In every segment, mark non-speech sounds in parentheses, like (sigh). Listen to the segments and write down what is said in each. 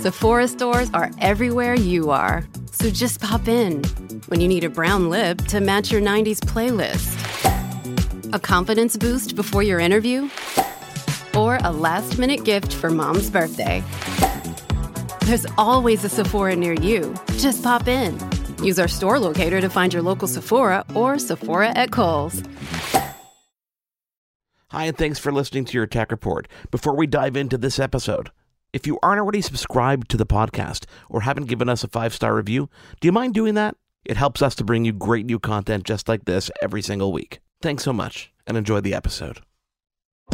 Sephora stores are everywhere you are. So just pop in when you need a brown lip to match your 90s playlist, a confidence boost before your interview, or a last minute gift for mom's birthday. There's always a Sephora near you. Just pop in. Use our store locator to find your local Sephora or Sephora at Kohl's. Hi, and thanks for listening to your tech report. Before we dive into this episode, if you aren't already subscribed to the podcast or haven't given us a five star review, do you mind doing that? It helps us to bring you great new content just like this every single week. Thanks so much and enjoy the episode.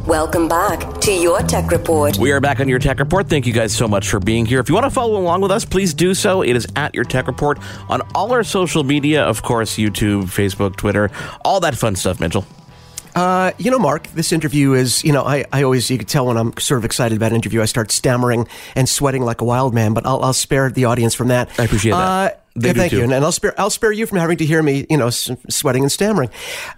Welcome back to Your Tech Report. We are back on Your Tech Report. Thank you guys so much for being here. If you want to follow along with us, please do so. It is at Your Tech Report on all our social media, of course, YouTube, Facebook, Twitter, all that fun stuff, Mitchell. Uh, you know, Mark, this interview is, you know, I, I always, you can tell when I'm sort of excited about an interview, I start stammering and sweating like a wild man, but I'll, I'll spare the audience from that. I appreciate that. Uh, yeah, thank too. you, and, and I'll spare I'll spare you from having to hear me, you know, s- sweating and stammering.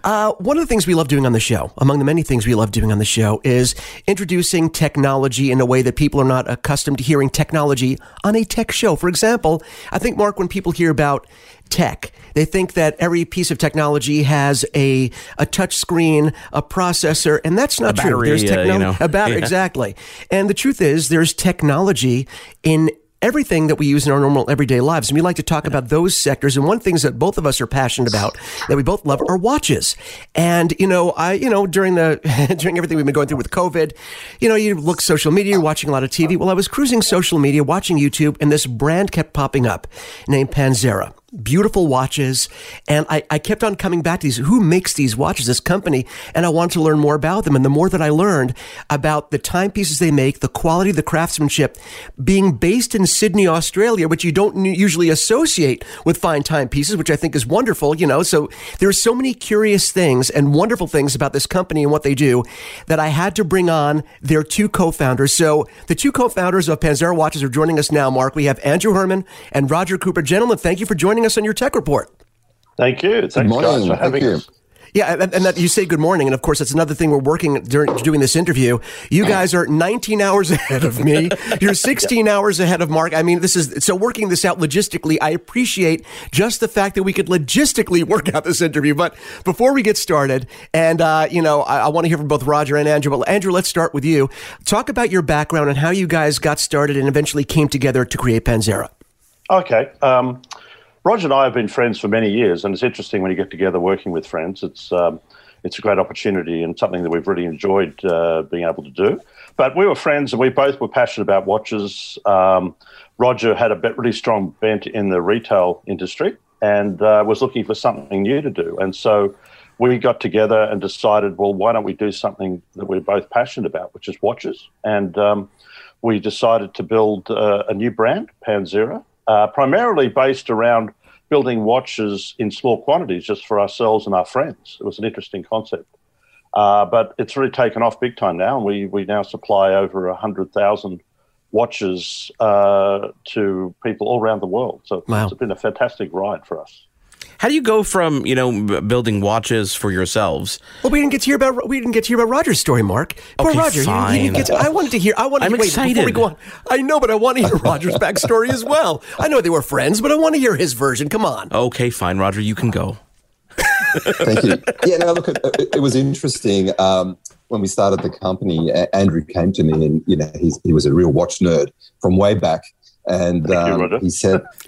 Uh, one of the things we love doing on the show, among the many things we love doing on the show, is introducing technology in a way that people are not accustomed to hearing technology on a tech show. For example, I think Mark, when people hear about tech, they think that every piece of technology has a a touch screen, a processor, and that's not A true. battery, There's uh, you technology, know. a battery, (laughs) Yeah. exactly. And the truth is, there's technology in everything that we use in our normal everyday lives. And we like to talk about those sectors. And one things that both of us are passionate about that we both love are watches. And, you know, I, you know, during the, (laughs) during everything we've been going through with COVID, you know, you look social media, you're watching a lot of TV. Well, I was cruising social media, watching YouTube, and this brand kept popping up named Panzera beautiful watches. And I, I kept on coming back to these. Who makes these watches? This company. And I wanted to learn more about them. And the more that I learned about the timepieces they make, the quality, the craftsmanship, being based in Sydney, Australia, which you don't usually associate with fine timepieces, which I think is wonderful, you know. So there are so many curious things and wonderful things about this company and what they do that I had to bring on their two co-founders. So the two co-founders of Panzera Watches are joining us now, Mark. We have Andrew Herman and Roger Cooper. Gentlemen, thank you for joining us on your tech report. Thank you. Thanks, Good morning. guys, for Thank having you. us. Yeah, and, and that you say good morning, and of course that's another thing we're working during doing this interview. You guys are 19 hours (laughs) ahead of me. You're (laughs) 16 hours ahead of Mark. I mean, this is so working this out logistically. I appreciate just the fact that we could logistically work out this interview. But before we get started, and uh, you know, I, I want to hear from both Roger and Andrew. But Andrew, let's start with you. Talk about your background and how you guys got started and eventually came together to create Panzera. Okay. Um, Roger and I have been friends for many years, and it's interesting when you get together working with friends. It's um, it's a great opportunity and something that we've really enjoyed uh, being able to do. But we were friends, and we both were passionate about watches. Um, Roger had a bit- really strong bent in the retail industry and uh, was looking for something new to do. And so we got together and decided, well, why don't we do something that we're both passionate about, which is watches? And um, we decided to build uh, a new brand, Panzera, uh, primarily based around building watches in small quantities just for ourselves and our friends. It was an interesting concept. Uh, but it's really taken off big time now, and we, we now supply over 100,000 watches uh, to people all around the world. So Wow. it's been a fantastic ride for us. How do you go from, you know, building watches for yourselves? Well, we didn't get to hear about we didn't get to hear about Roger's story, Mark. Poor Okay, Roger. He- He, fine. didn't get to, I wanted to hear. I wanted. I'm to, wait, Before we excited. go on, I know, but I want to hear Roger's backstory as well. I know they were friends, but I want to hear his version. Come on. Okay, fine, Roger, you can go. Thank you. Yeah, no, look, it, it was interesting. Um, when we started the company, Andrew came to me and, you know, he's, he was a real watch nerd from way back. And you, um, Roger. he said, (laughs)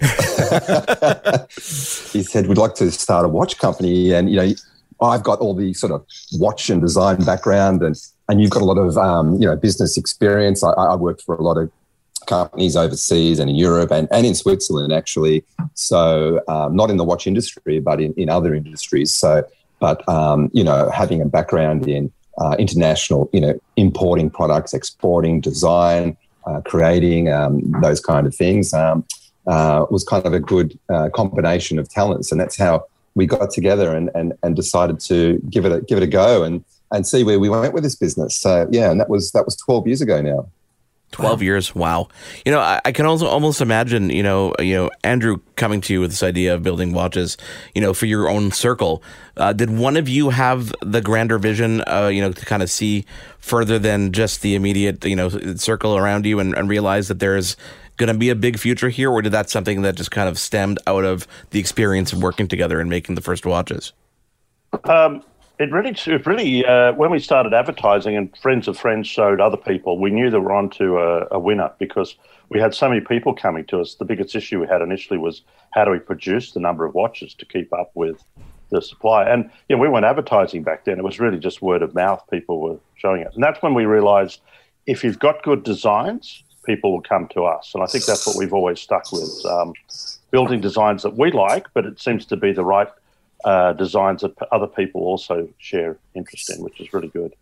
he said, we'd like to start a watch company. And, you know, I've got all the sort of watch and design background and, and you've got a lot of, um, you know, business experience. I, I worked for a lot of companies overseas and in Europe and, and in Switzerland, actually. So, um, not in the watch industry, but in, in other industries. So, but, um, you know, having a background in uh, international, you know, importing products, exporting, design, uh, creating um, those kind of things um, uh, was kind of a good uh, combination of talents. And that's how we got together and, and, and decided to give it a, give it a go and, and see where we went with this business. So, yeah, and that was, that was 12 years ago now. 12 years. Wow. You know I, I can also almost imagine you know you know andrew coming to you with this idea of building watches you know for your own circle. Uh, did one of you have the grander vision uh, you know to kind of see further than just the immediate you know circle around you and, and realize that there's going to be a big future here, or did that something that just kind of stemmed out of the experience of working together and making the first watches? Um, it really, it really, uh, when we started advertising and friends of friends showed other people, we knew that we were onto a, a winner because we had so many people coming to us. The biggest issue we had initially was how do we produce the number of watches to keep up with the supply? And you know, we weren't advertising back then. It was really just word of mouth. People were showing it, and that's when we realised if you've got good designs, people will come to us. And I think that's what we've always stuck with. Um, building designs that we like, but it seems to be the right uh, designs that other people also share interest in, which is really good.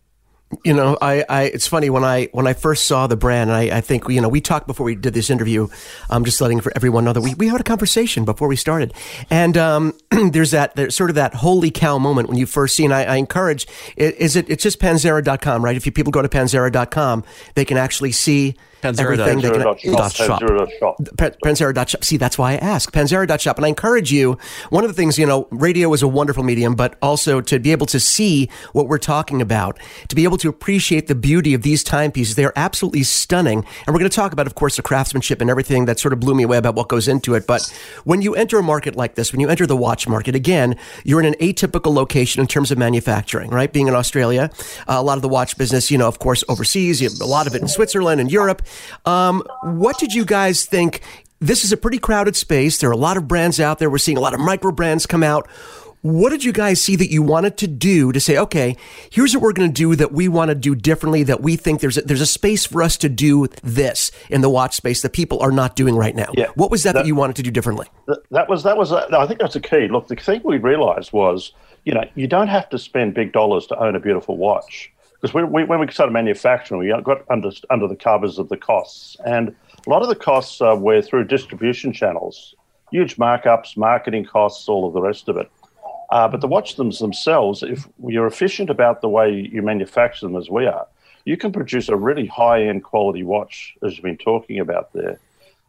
You know, I, I, it's funny when I when I first saw the brand, I, I think you know we talked before we did this interview. I'm just letting for everyone know that we, we had a conversation before we started, and um, (clears throat) there's that there's sort of that holy cow moment when you first see. And I, I encourage, is it it's just Panzera.com, right? If you people go to Panzera.com, they can actually see Panzera. everything. They can, Panzera.shop. dot shop. Panzera.shop. Pan- Panzera.shop. See, that's why I ask. Panzera.shop. And I encourage you, one of the things, you know, radio is a wonderful medium, but also to be able to see what we're talking about, to be able to appreciate the beauty of these timepieces. They are absolutely stunning. And we're going to talk about, of course, the craftsmanship and everything that sort of blew me away about what goes into it. But when you enter a market like this, when you enter the watch market, again, you're in an atypical location in terms of manufacturing, right? Being in Australia, uh, a lot of the watch business, you know, of course, overseas, you have a lot of it in Switzerland and Europe. Um, what did you guys think? This is a pretty crowded space. There are a lot of brands out there. We're seeing a lot of micro brands come out. What did you guys see that you wanted to do to say, okay, here's what we're going to do that we want to do differently, that we think there's a, there's a space for us to do this in the watch space that people are not doing right now? Yeah. What was that, that That- you wanted to do differently? That was that was I think that's the key. Look, the thing we realised was, you know, you don't have to spend big dollars to own a beautiful watch because we, we, when we started manufacturing, we got under under the covers of the costs, and a lot of the costs uh, were through distribution channels, huge markups, marketing costs, all of the rest of it. Uh, but the watch them themselves, if you're efficient about the way you manufacture them as we are, you can produce a really high end quality watch, as you've been talking about there,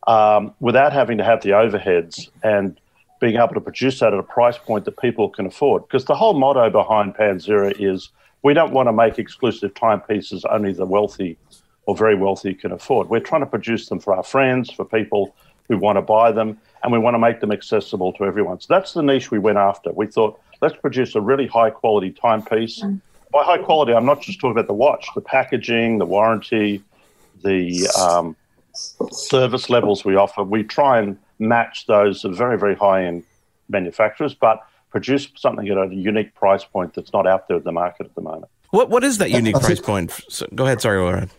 um, without having to have the overheads and being able to produce that at a price point that people can afford. Because the whole motto behind Panzera is we don't want to make exclusive timepieces only the wealthy or very wealthy can afford. We're trying to produce them for our friends, for people who want to buy them, and we want to make them accessible to everyone. So that's the niche we went after. We thought, let's produce a really high quality timepiece. By high quality, I'm not just talking about the watch, the packaging, the warranty, the um, service levels we offer. We try and match those of very, very high end manufacturers, but produce something at a unique price point that's not out there in the market at the moment. What what is that unique price point? So, go ahead. Sorry, Warren.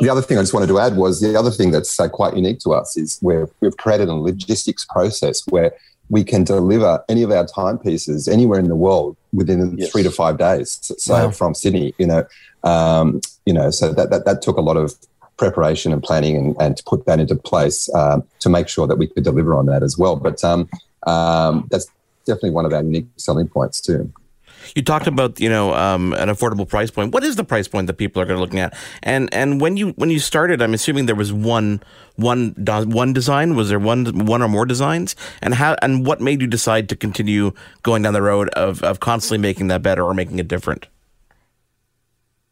The other thing I just wanted to add was the other thing that's uh, quite unique to us is where we've created a logistics process where we can deliver any of our timepieces anywhere in the world within Yes. three to five days. So, so Wow. from Sydney, you know, um, you know, so that, that that took a lot of preparation and planning and, and to put that into place um, to make sure that we could deliver on that as well. But um, um, that's definitely one of our unique selling points too. You talked about you know um, an affordable price point. What is the price point that people are going to looking at? And and when you when you started, I'm assuming there was one one one design. Was there one one or more designs? And how and what made you decide to continue going down the road of of constantly making that better or making it different?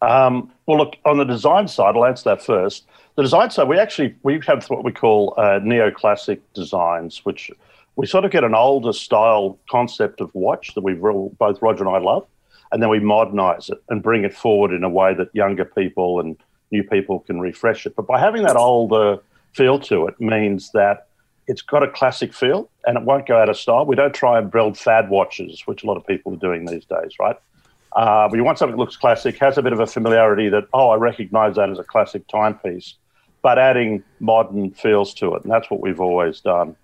Um, well, look on the design side. I'll answer that first. The design side, we actually we have what we call uh, neoclassic designs, which we sort of get an older style concept of watch that we both Roger and I love, and then we modernize it and bring it forward in a way that younger people and new people can refresh it. But by having that older feel to it means that it's got a classic feel and it won't go out of style. We don't try and build fad watches, which a lot of people are doing these days, right? Uh, but you want something that looks classic, has a bit of a familiarity that, oh, I recognize that as a classic timepiece, but adding modern feels to it. And that's what we've always done.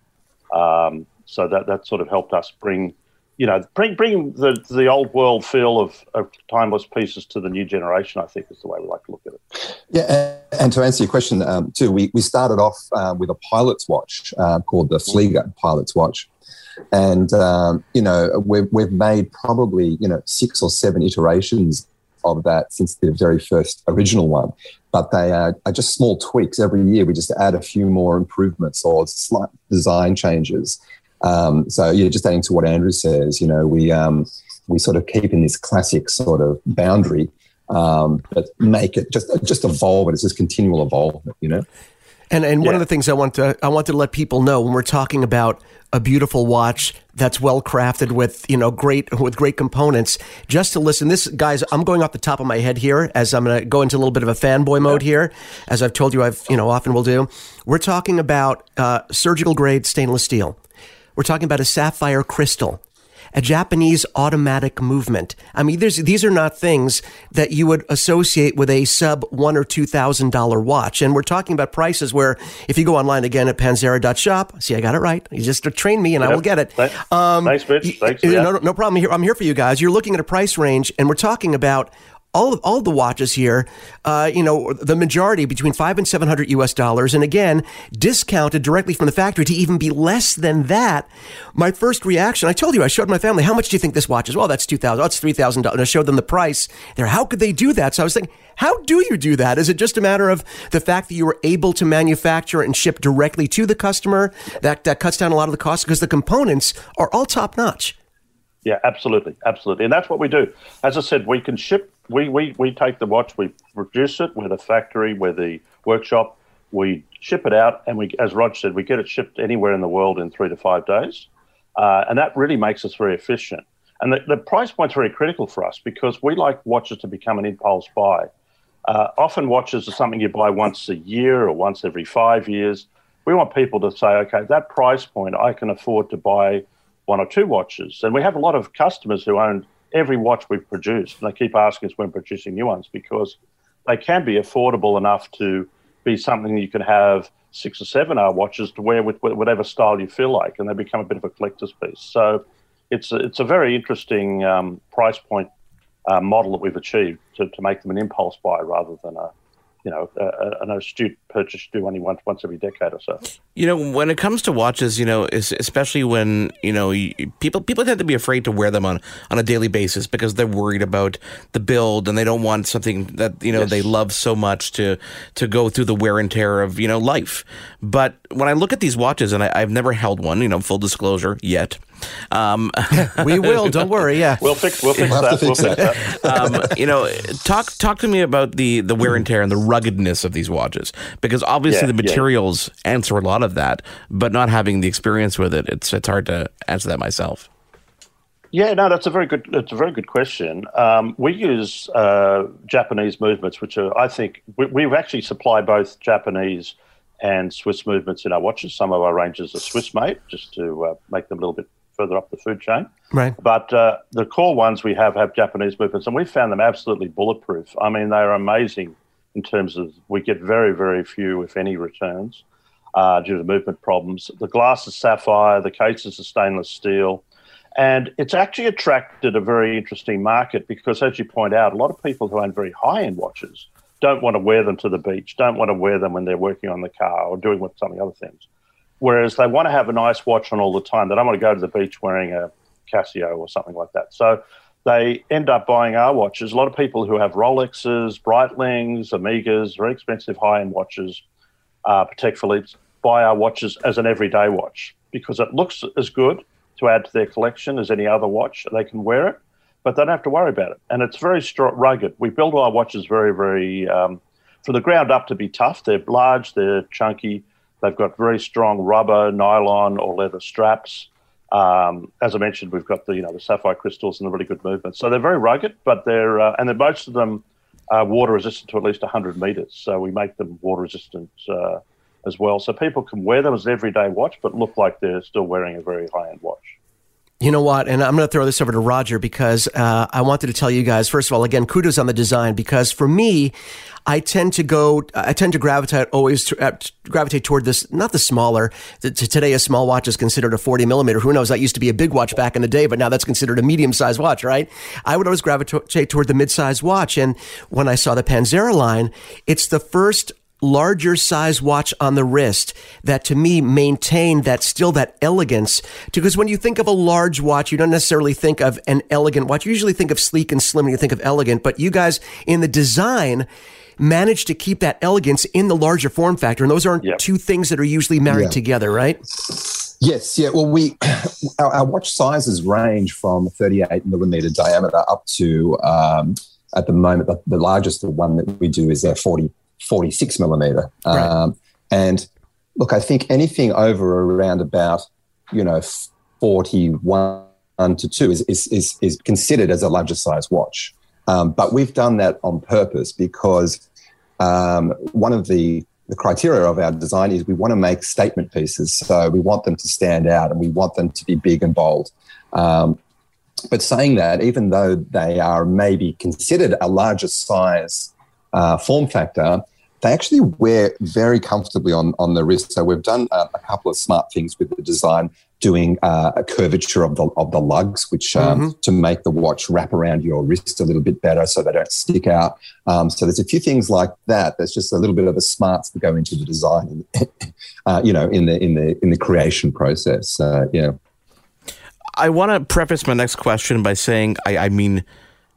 Um, so that, that sort of helped us bring, you know, bring, bring the, the old world feel of, of timeless pieces to the new generation, I think is the way we like to look at it. Yeah, and, and to answer your question um, too, we, we started off uh, with a pilot's watch uh, called the Flieger pilot's watch. And, um, you know, we've, we've made probably, you know, six or seven iterations of that since the very first original one. But they are, are just small tweaks every year. We just add a few more improvements or slight design changes. Um, so, yeah, just adding to what Andrew says, you know, we, um, we sort of keep in this classic sort of boundary um, but make it just just evolve it. It's just continual evolvement, you know. And and one of the things I want to I want to let people know when we're talking about a beautiful watch that's well crafted with you know great with great components. Just to listen, this guys, I'm going off the top of my head here as I'm going to go into a little bit of a fanboy mode here, as I've told you I've you know often will do. We're talking about uh, surgical grade stainless steel. We're talking about a sapphire crystal a Japanese automatic movement. I mean, there's, these are not things that you would associate with a sub one or two thousand dollar watch. And we're talking about prices where if you go online again at panzera.shop, see, I got it right. You just train me and I will get it. Thank- um, thanks, Mitch. Thanks, yeah. no, no problem. Here, I'm here for you guys. You're looking at a price range and we're talking about all of, all of the watches here, uh, you know, the majority between five and seven hundred U.S. dollars, and again, discounted directly from the factory to even be less than that. My first reaction, I told you, I showed my family, how much do you think this watch is? Well, that's two thousand. Oh, it's three thousand dollars. And I showed them the price. There, how could they do that? So I was thinking, how do you do that? Is it just a matter of the fact that you were able to manufacture and ship directly to the customer? That that cuts down a lot of the costs because the components are all top notch. Yeah, absolutely, absolutely, and that's what we do. As I said, we can ship. We we we take the watch, we produce it. We're the factory, we're the workshop. We ship it out, and we, as Rog said, we get it shipped anywhere in the world in three to five days, uh, and that really makes us very efficient. And the, the price point's very critical for us because we like watches to become an impulse buy. Uh, often watches are something you buy once a year or once every five years. We want people to say, okay, that price point, I can afford to buy one or two watches. And we have a lot of customers who own every watch we've produced, and they keep asking us when producing new ones because they can be affordable enough to be something you can have six or seven hour watches to wear with whatever style you feel like, and they become a bit of a collector's piece. So it's a, it's a very interesting um, price point uh, model that we've achieved to, to make them an impulse buy rather than a you know a, a, an astute purchase you do only once once every decade or so. You know, when it comes to watches, you know, especially when you know people people tend to be afraid to wear them on on a daily basis because they're worried about the build and they don't want something that you know Yes. they love so much to to go through the wear and tear of you know life. But when I look at these watches, and I, I've never held one, you know, full disclosure yet. Um, (laughs) We will, don't worry. Yeah. We'll fix we'll fix We'll that. have to We'll fix fix that. um, you know, talk talk to me about the the wear and tear and the ruggedness of these watches because obviously Yeah, the yeah. materials answer a lot of that, but not having the experience with it, it's it's hard to answer that myself. Yeah, no, that's a very good. That's a very good question. Um, we use uh, Japanese movements, which are, I think, we, we actually supply both Japanese and Swiss movements in our watches. Some of our ranges are Swiss made, just to uh, make them a little bit further up the food chain. Right. But uh, the core ones we have have Japanese movements, and we found them absolutely bulletproof. I mean, they're amazing in terms of we get very, very few, if any, returns uh, due to movement problems. The glass is sapphire, the cases are stainless steel. And it's actually attracted a very interesting market because, as you point out, a lot of people who own very high end watches don't want to wear them to the beach, don't want to wear them when they're working on the car or doing what, some of the other things. Whereas they want to have a nice watch on all the time. They don't want to go to the beach wearing a Casio or something like that. So they end up buying our watches. A lot of people who have Rolexes, Breitlings, Omegas, very expensive high end watches, uh, Patek Philippe's, buy our watches as an everyday watch because it looks as good to add to their collection as any other watch. They can wear it, but they don't have to worry about it. And it's very rugged. We build our watches very, very um, from the ground up to be tough. They're large, they're chunky, they've got very strong rubber, nylon, or leather straps. Um, as I mentioned, we've got the you know the sapphire crystals and the really good movement. So they're very rugged, but they're uh, and then most of them are water resistant to at least 100 meters. So we make them water resistant uh, as well, so people can wear them as an everyday watch, but look like they're still wearing a very high end watch. You know what? And I'm going to throw this over to Roger because uh, I wanted to tell you guys, first of all, again, kudos on the design because for me, I tend to go, I tend to gravitate always to, uh, gravitate toward this, not the smaller. T- t- today, a small watch is considered a 40 millimeter. Who knows? That used to be a big watch back in the day, but now that's considered a medium sized watch, right? I would always gravitate toward the mid sized watch. And when I saw the Panzera line, it's the first larger size watch on the wrist that to me maintained that still that elegance because when you think of a large watch you don't necessarily think of an elegant watch you usually think of sleek and slim when you think of elegant but you guys in the design managed to keep that elegance in the larger form factor and those aren't Yep. two things that are usually married Yeah. together right Yes, yeah. Well, we (clears throat) our, our watch sizes range from 38 millimeter diameter up to um, at the moment the, the largest one that we do is a 40 46 millimeter, Right. um, and look, I think anything over around about, you know, 41 to 2 is, is, is, is considered as a larger size watch. Um, but we've done that on purpose because um, one of the, the criteria of our design is we want to make statement pieces. So we want them to stand out and we want them to be big and bold. Um, but saying that, even though they are maybe considered a larger size uh, form factor, they actually wear very comfortably on, on the wrist. So we've done a, a couple of smart things with the design, doing uh, a curvature of the of the lugs, which um, mm-hmm. to make the watch wrap around your wrist a little bit better, so they don't stick out. Um, so there's a few things like that. There's just a little bit of the smarts that go into the design, (laughs) uh, you know, in the in the in the creation process. Uh, yeah. I want to preface my next question by saying, I, I mean,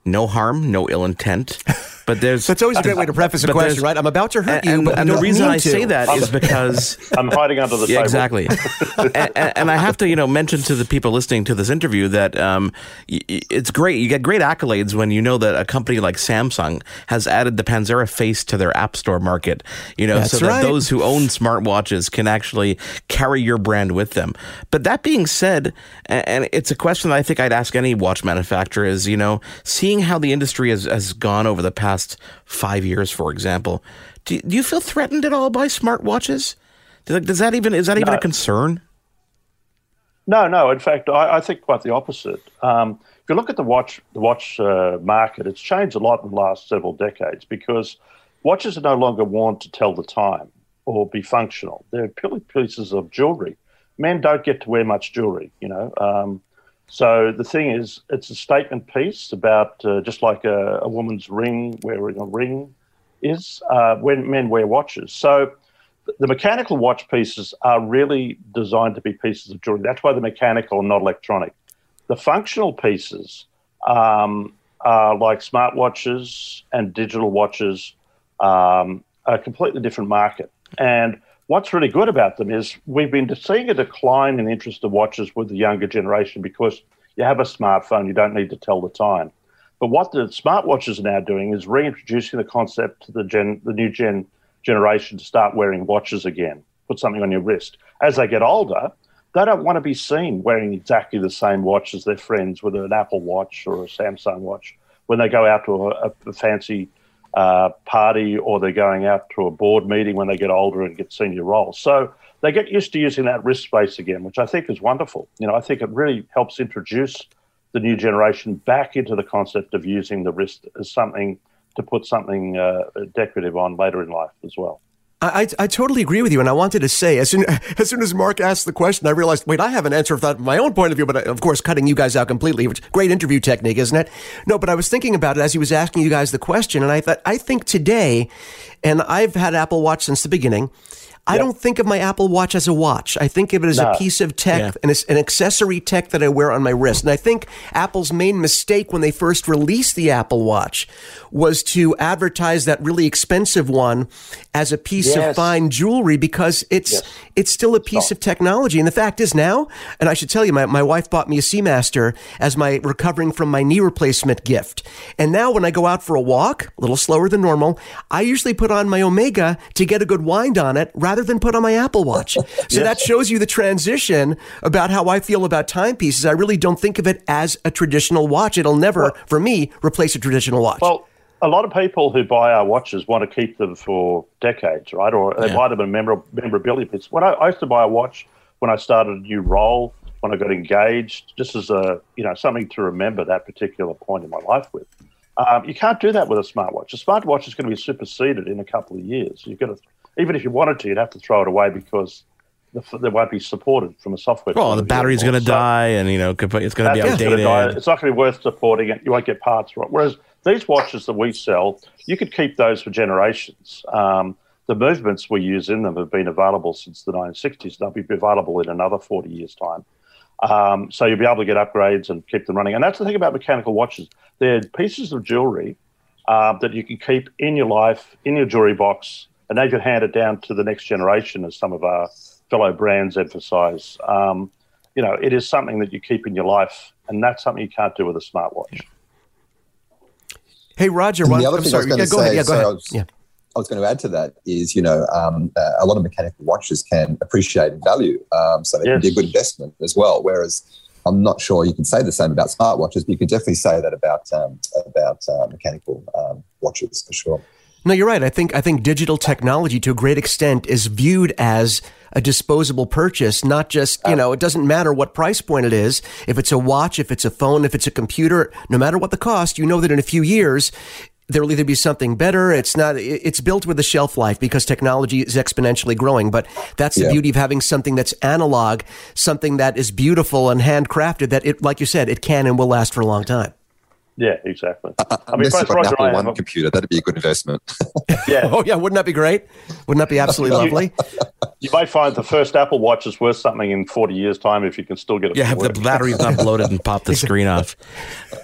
no harm, no ill intent. (laughs) But there's that's always a great way to preface a question, right? I'm about to hurt and, you, but and the reason I to. say that is because (laughs) I'm hiding under the yeah, exactly. (laughs) and, and, I have to, you know, mention to the people listening to this interview that um, it's great. You get great accolades when you know that a company like Samsung has added the Panzera face to their App Store market. You know, that's so right. that those who own smartwatches can actually carry your brand with them. But that being said, and it's a question that I think I'd ask any watch manufacturer is, you know, seeing how the industry has, has gone over the past past five years, for example. Do, do you feel threatened at all by smartwatches? Does that even is that even no. a concern? No, no. In fact, I, I think quite the opposite. Um, if you look at the watch the watch uh, market, it's changed a lot in the last several decades because watches are no longer worn to tell the time or be functional. They're purely pieces of jewelry. Men don't get to wear much jewelry, you know. Um, so the thing is, it's a statement piece about uh, just like a, a, woman's ring wearing a ring is uh, when men wear watches. So the mechanical watch pieces are really designed to be pieces of jewelry. That's why they're mechanical and not electronic. The functional pieces um, are like smartwatches and digital watches, um, a completely different market. And what's really good about them is we've been seeing a decline in interest of watches with the younger generation because you have a smartphone, you don't need to tell the time. But what the smartwatches are now doing is reintroducing the concept to the gen, the new gen generation to start wearing watches again. Put something on your wrist. As they get older, they don't want to be seen wearing exactly the same watch as their friends, with an Apple Watch or a Samsung watch. When they go out to a, a fancy uh, party or they're going out to a board meeting when they get older and get senior roles. So they get used to using that wrist space again, which I think is wonderful. You know, I think it really helps introduce the new generation back into the concept of using the wrist as something to put something uh, decorative on later in life as well. I, I totally agree with you. And I wanted to say, as soon, (laughs) as soon as Mark asked the question, I realized, wait, I have an answer for that from my own point of view, but uh, of course, cutting you guys out completely. Which, great interview technique, isn't it? No, but I was thinking about it as he was asking you guys the question. And I thought, I think today, and I've had Apple Watch since the beginning, I don't think of my Apple Watch as a watch. I think of it as no. a piece of tech yeah. and an accessory tech that I wear on my wrist. And I think Apple's main mistake when they first released the Apple Watch was to advertise that really expensive one as a piece yes. of fine jewelry because it's yes. it's still a piece of technology. And the fact is now, and I should tell you, my, my wife bought me a Seamaster as my recovering from my knee replacement gift. And now when I go out for a walk, a little slower than normal, I usually put on my Omega to get a good wind on it rather than put on my Apple Watch. (laughs) So yes. that shows you the transition about how I feel about timepieces. I really don't think of it as a traditional watch. It'll never, well, for me, replace a traditional watch. Well, a lot of people who buy our watches want to keep them for decades, right? Or they yeah. buy them in memor- memorabilia pieces. When I, I used to buy a watch when I started a new role, when I got engaged, just as a you know something to remember that particular point in my life with. Um, you can't do that with a smartwatch. A smartwatch is going to be superseded in a couple of years. You've got to even if you wanted to, you'd have to throw it away because the, they won't be supported from a software. Well, the battery's going to so, die, and you know it's going to be outdated. It's not going to be worth supporting it. You won't get parts right. Whereas these watches that we sell, you could keep those for generations. Um, the movements we use in them have been available since the 1960s. They'll be available in another 40 years' time. Um, so you'll be able to get upgrades and keep them running. And that's the thing about mechanical watches. They're pieces of jewelry uh, that you can keep in your life, in your jewelry box, and they could hand it down to the next generation, as some of our fellow brands emphasise. Um, you know, it is something that you keep in your life, and that's something you can't do with a smartwatch. Hey, Roger. One, the other I'm thing sorry. I was going to say, go ahead. Yeah, go so ahead. I was, yeah. I was going to add to that is, you know, um, uh, a lot of mechanical watches can appreciate in value, um, so they yes. can be a good investment as well. Whereas I'm not sure you can say the same about smartwatches, but you can definitely say that about um, about uh, mechanical um, watches for sure. No, you're right. I think I think digital technology to a great extent is viewed as a disposable purchase, not just, you know, it doesn't matter what price point it is. If it's a watch, if it's a phone, if it's a computer, no matter what the cost, you know that in a few years there'll either be something better. It's not, it's built with a shelf life because technology is exponentially growing. But that's the yeah. beauty of having something that's analog, something that is beautiful and handcrafted that it, like you said, it can and will last for a long time. Yeah, exactly. Uh, I mean, both Roger Apple One computer, that'd be a good investment. (laughs) yeah. oh, yeah. Wouldn't that be great? Wouldn't that be (laughs) absolutely lovely? You might find the first Apple Watch is worth something in 40 years' time if you can still get it. Yeah, if the battery's not bloated and pop the screen off yeah,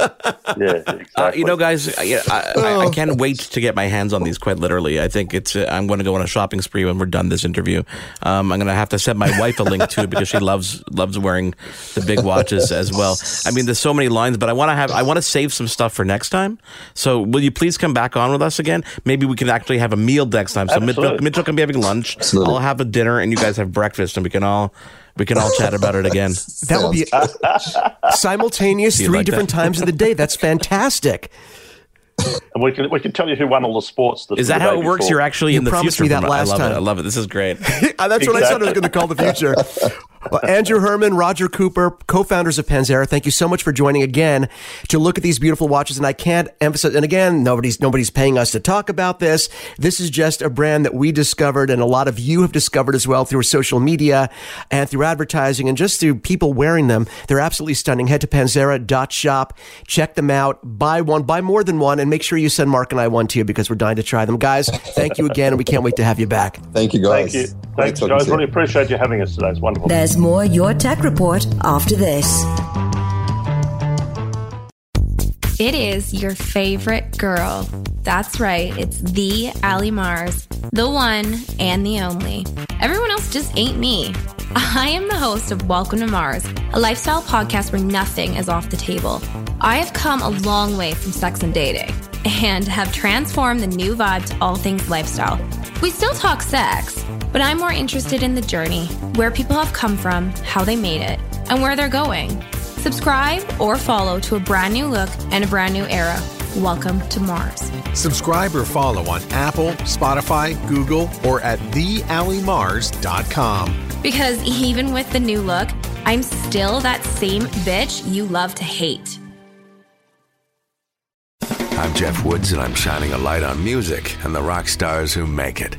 (laughs) exactly. Uh, you know, guys, I, I, I, I, can't wait to get my hands on these. Quite literally, I think it's. Uh, I'm going to go on a shopping spree when we're done this interview. Um, I'm going to have to send my wife a link to it because she loves loves wearing the big watches as well. I mean, there's so many lines, but I want to have. I want to save some stuff for next time. So, will you please come back on with us again? Maybe we can actually have a meal next time. So Mitchell, Mitchell, can be having lunch. Absolutely. I'll have a dinner, and you guys have breakfast, and we can all we can all chat about it again. (laughs) That would be simultaneous three like different that? times of the day. That's fantastic. And we can we can tell you who won all the sports. Is that how it works? You're actually you in the promised future. Me that last I love time. it. I love it. This is great. (laughs) That's exactly. what I said I was going to call the (laughs) future. Well, Andrew (laughs) Herman, Roger Cooper, co-founders of Panzera, thank you so much for joining again to look at these beautiful watches. And I can't emphasize, and again, nobody's, nobody's paying us to talk about this. This is just a brand that we discovered and a lot of you have discovered as well through social media and through advertising and just through people wearing them. They're absolutely stunning. Head to panzera.shop, check them out, buy one, buy more than one, and make sure you send Mark and I one to you because we're dying to try them. Guys, thank you again, and we can't wait to have you back. Thank you, guys. Thank you. Thanks, guys. Really appreciate you having us today. It's wonderful. There's there's more Your Tech Report after this. It is your favorite girl. That's right, it's the Ali Mars, the one and the only. Everyone else just ain't me. I am the host of Welcome to Mars, a lifestyle podcast where nothing is off the table. I have come a long way from sex and dating and have transformed the new vibe to all things lifestyle. We still talk sex, but I'm more interested in the journey, where people have come from, how they made it, and where they're going. Subscribe or follow to a brand new look and a brand new era. Welcome to Mars. Subscribe or follow on Apple, Spotify, Google, or at thealimars.com. Because even with the new look, I'm still that same bitch you love to hate. I'm Jeff Woods, and I'm shining a light on music and the rock stars who make it.